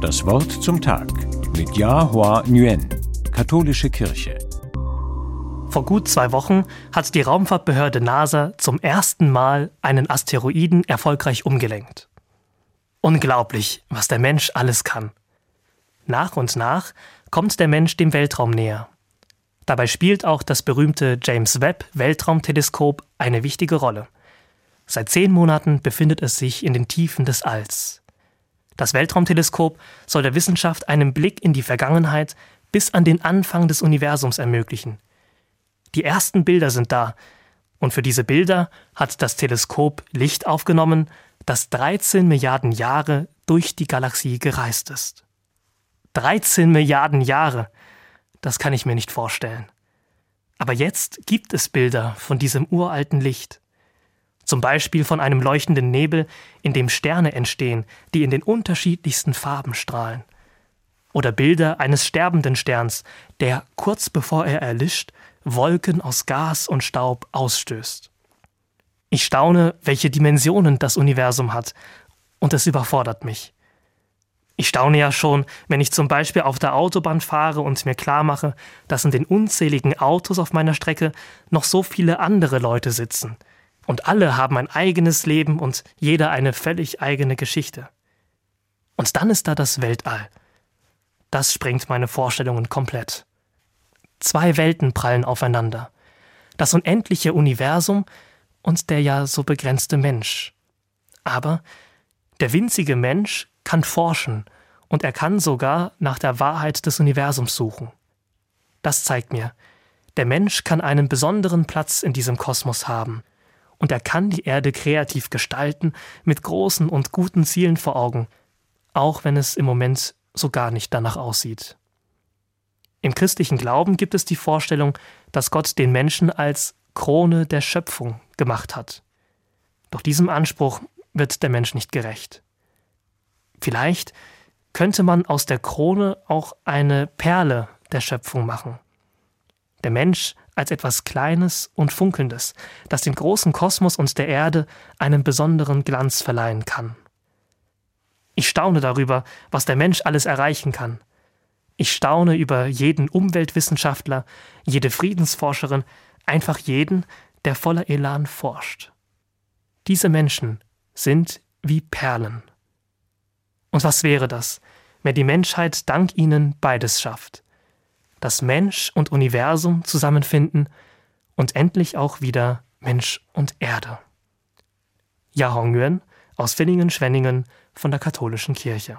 Das Wort zum Tag mit Yahua Nguyen, Katholische Kirche. Vor gut zwei Wochen hat die Raumfahrtbehörde NASA zum ersten Mal einen Asteroiden erfolgreich umgelenkt. Unglaublich, was der Mensch alles kann. Nach und nach kommt der Mensch dem Weltraum näher. Dabei spielt auch das berühmte James Webb Weltraumteleskop eine wichtige Rolle. Seit zehn Monaten befindet es sich in den Tiefen des Alls. Das Weltraumteleskop soll der Wissenschaft einen Blick in die Vergangenheit bis an den Anfang des Universums ermöglichen. Die ersten Bilder sind da, und für diese Bilder hat das Teleskop Licht aufgenommen, das 13 Milliarden Jahre durch die Galaxie gereist ist. 13 Milliarden Jahre, das kann ich mir nicht vorstellen. Aber jetzt gibt es Bilder von diesem uralten Licht. Zum Beispiel von einem leuchtenden Nebel, in dem Sterne entstehen, die in den unterschiedlichsten Farben strahlen. Oder Bilder eines sterbenden Sterns, der, kurz bevor er erlischt, Wolken aus Gas und Staub ausstößt. Ich staune, welche Dimensionen das Universum hat, und es überfordert mich. Ich staune ja schon, wenn ich zum Beispiel auf der Autobahn fahre und mir klar mache, dass in den unzähligen Autos auf meiner Strecke noch so viele andere Leute sitzen – und alle haben ein eigenes Leben und jeder eine völlig eigene Geschichte. Und dann ist da das Weltall. Das sprengt meine Vorstellungen komplett. Zwei Welten prallen aufeinander. Das unendliche Universum und der ja so begrenzte Mensch. Aber der winzige Mensch kann forschen und er kann sogar nach der Wahrheit des Universums suchen. Das zeigt mir, der Mensch kann einen besonderen Platz in diesem Kosmos haben und er kann die Erde kreativ gestalten, mit großen und guten Zielen vor Augen, auch wenn es im Moment so gar nicht danach aussieht. Im christlichen Glauben gibt es die Vorstellung, dass Gott den Menschen als Krone der Schöpfung gemacht hat. Doch diesem Anspruch wird der Mensch nicht gerecht. Vielleicht könnte man aus der Krone auch eine Perle der Schöpfung machen. Der Mensch als etwas Kleines und Funkelndes, das dem großen Kosmos und der Erde einen besonderen Glanz verleihen kann. Ich staune darüber, was der Mensch alles erreichen kann. Ich staune über jeden Umweltwissenschaftler, jede Friedensforscherin, einfach jeden, der voller Elan forscht. Diese Menschen sind wie Perlen. Und was wäre das, wenn die Menschheit dank ihnen beides schafft? Dass Mensch und Universum zusammenfinden und endlich auch wieder Mensch und Erde. Ja Hong Yuan aus Villingen-Schwenningen von der Katholischen Kirche.